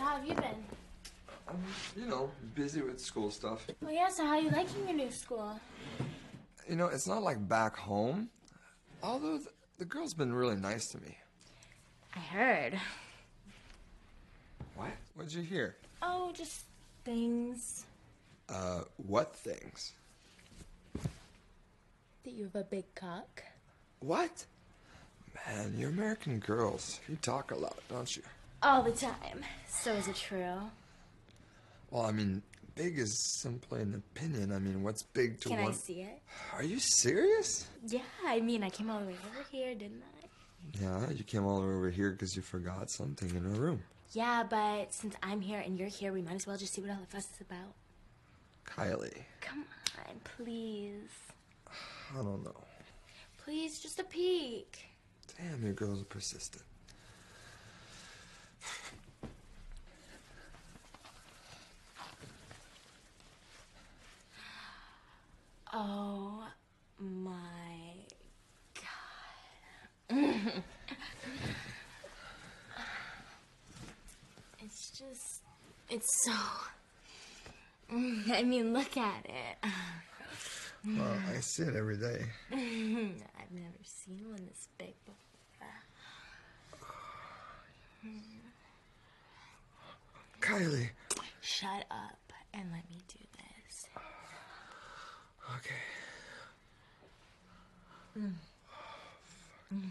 So how have you been? Um, you know, busy with school stuff. Well, yeah, so how are you liking your new school? You know, it's not like back home. Although the, the girl's been really nice to me. I heard. What? What'd you hear? Oh, just things. Uh, what things? That you have a big cock. What? Man, you American girls. You talk a lot, don't you? All the time. So is it true? Well, I mean, big is simply an opinion. I mean, what's big to Can one? I see it? Are you serious? Yeah, I mean, I came all the way over here, didn't I? Yeah, you came all the way over here because you forgot something in her room. Yeah, but since I'm here and you're here, we might as well just see what all the fuss is about. Kylie, Come on, please. I don't know. Please, just a peek. Damn, your girls are persistent. Oh my god. it's just. It's so. I mean, look at it. Well, I see it every day. I've never seen one this big before. Kylie. Shut up and let me do this. Okay. Yes.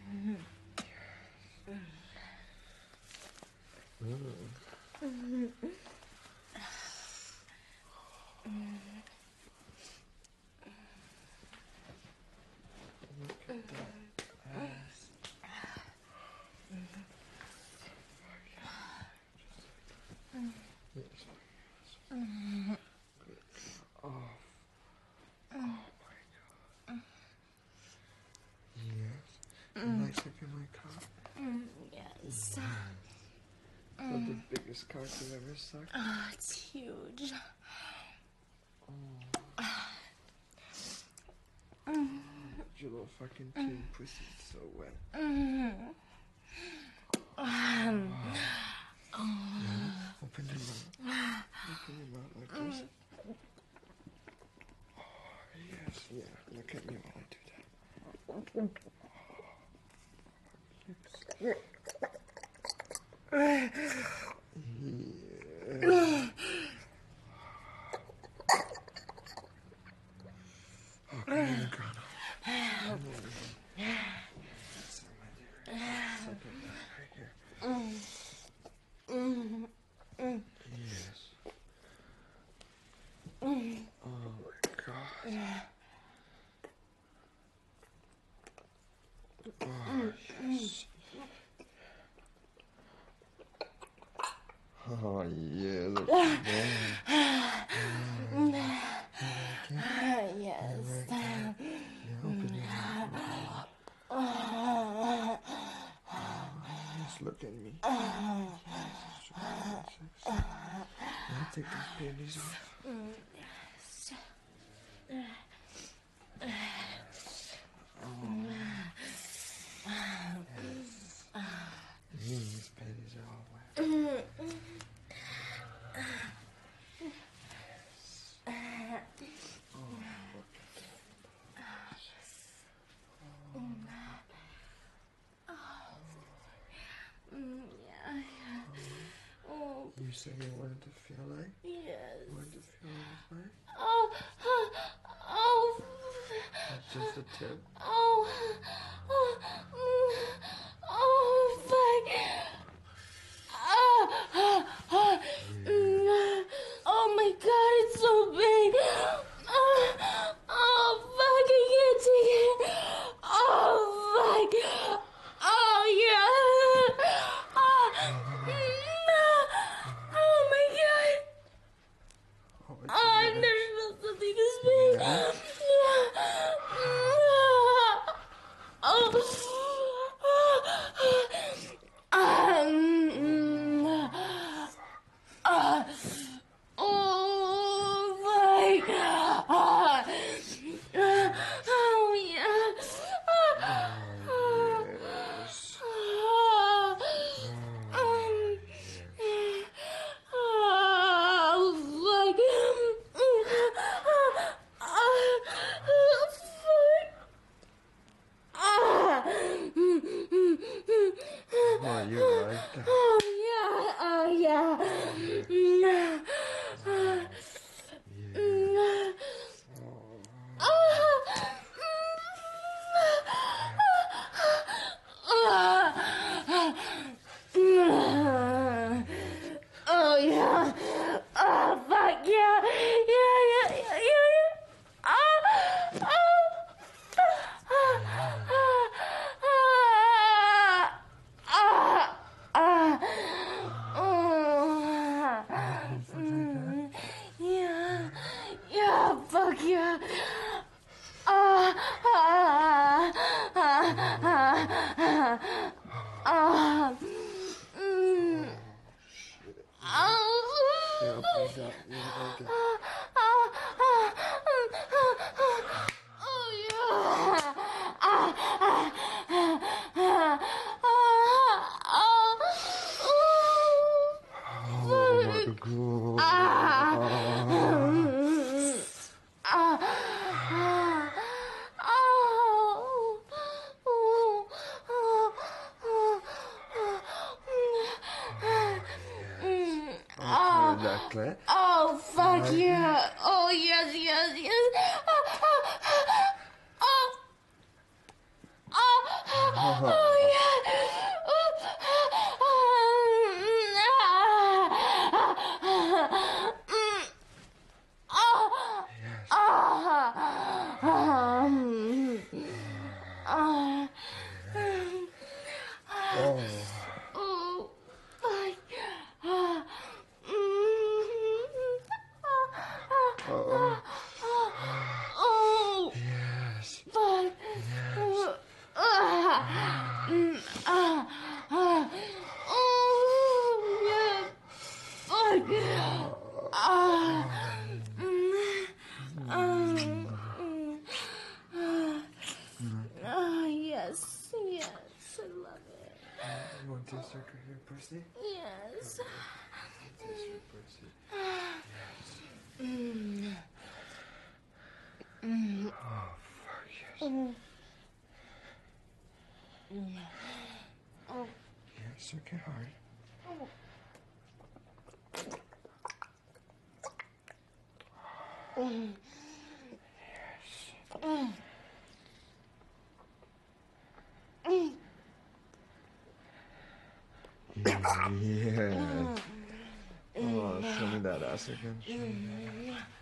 Oh. Oh my god. Yes. You like my cock? Yes. That the biggest cock you've ever sucked? Oh, it's huge. Your little fucking chin pussy is so wet. Open your mouth. Open your mouth like this. Oh, yes, yeah. Look at me while I do that. Yeah. Oh, come on, girl. Come over here. That's my dear. Suck it right here. Yes. Oh my god. Oh yes. Oh yeah, look at that. yes. Yeah, open your. Just look at me. Now take these panties off. These panties are all wet. Mm, yeah, yeah. Oh, You said you wanted to feel like? yes. Wanted to feel this oh, way? Oh, oh, That's just a tip. oh, oh, mm, oh, fuck. Ah, ah, ah, mm, Oh my god, it's so big. Ah, Oh, fuck, I can't take it. Oh, fuck. Oh, yeah. Ah, mm, Oh my god. Oh, it's Oh, I've huge. never felt something this big. Yeah? Oh. Um, uh, oh my God. Oh yeah. Yes. Um, oh, fuck. Ah, Oh, you like that? Oh yeah, oh yeah. Oh yeah. Oh fuck yeah. Yeah, yeah, yeah, yeah, yeah. Oh, oh. Ah, ah, ah. Mm, Yeah, yeah, fuck yeah. Ah, ah, ah, ah, ah, ah. Mm. Yeah, don't. You like it. Oh yeah. Oh, my God. Oh, that clear? Oh, fuck yeah. Oh, yes, yes, yes. Oh, oh, oh. Oh, oh, yeah. Oh, Yes. um, oh, Oh, oh, fuck. Ah, mm, oh, Oh, yes. fuck. Ah, mm, ah, ah. Oh, yeah. Fuck. Ah, mm, um, mm, ah. Ah, yes, yes, I love it. You want to circle your pussy? Yes. Taste your pussy. Mm. Mm. Oh, fuck yes. Mm. Mm. Oh. Yeah, circle hard. Oh. Mm. Mm. Mm. Yeah. Oh, show me that ass again. Show me that.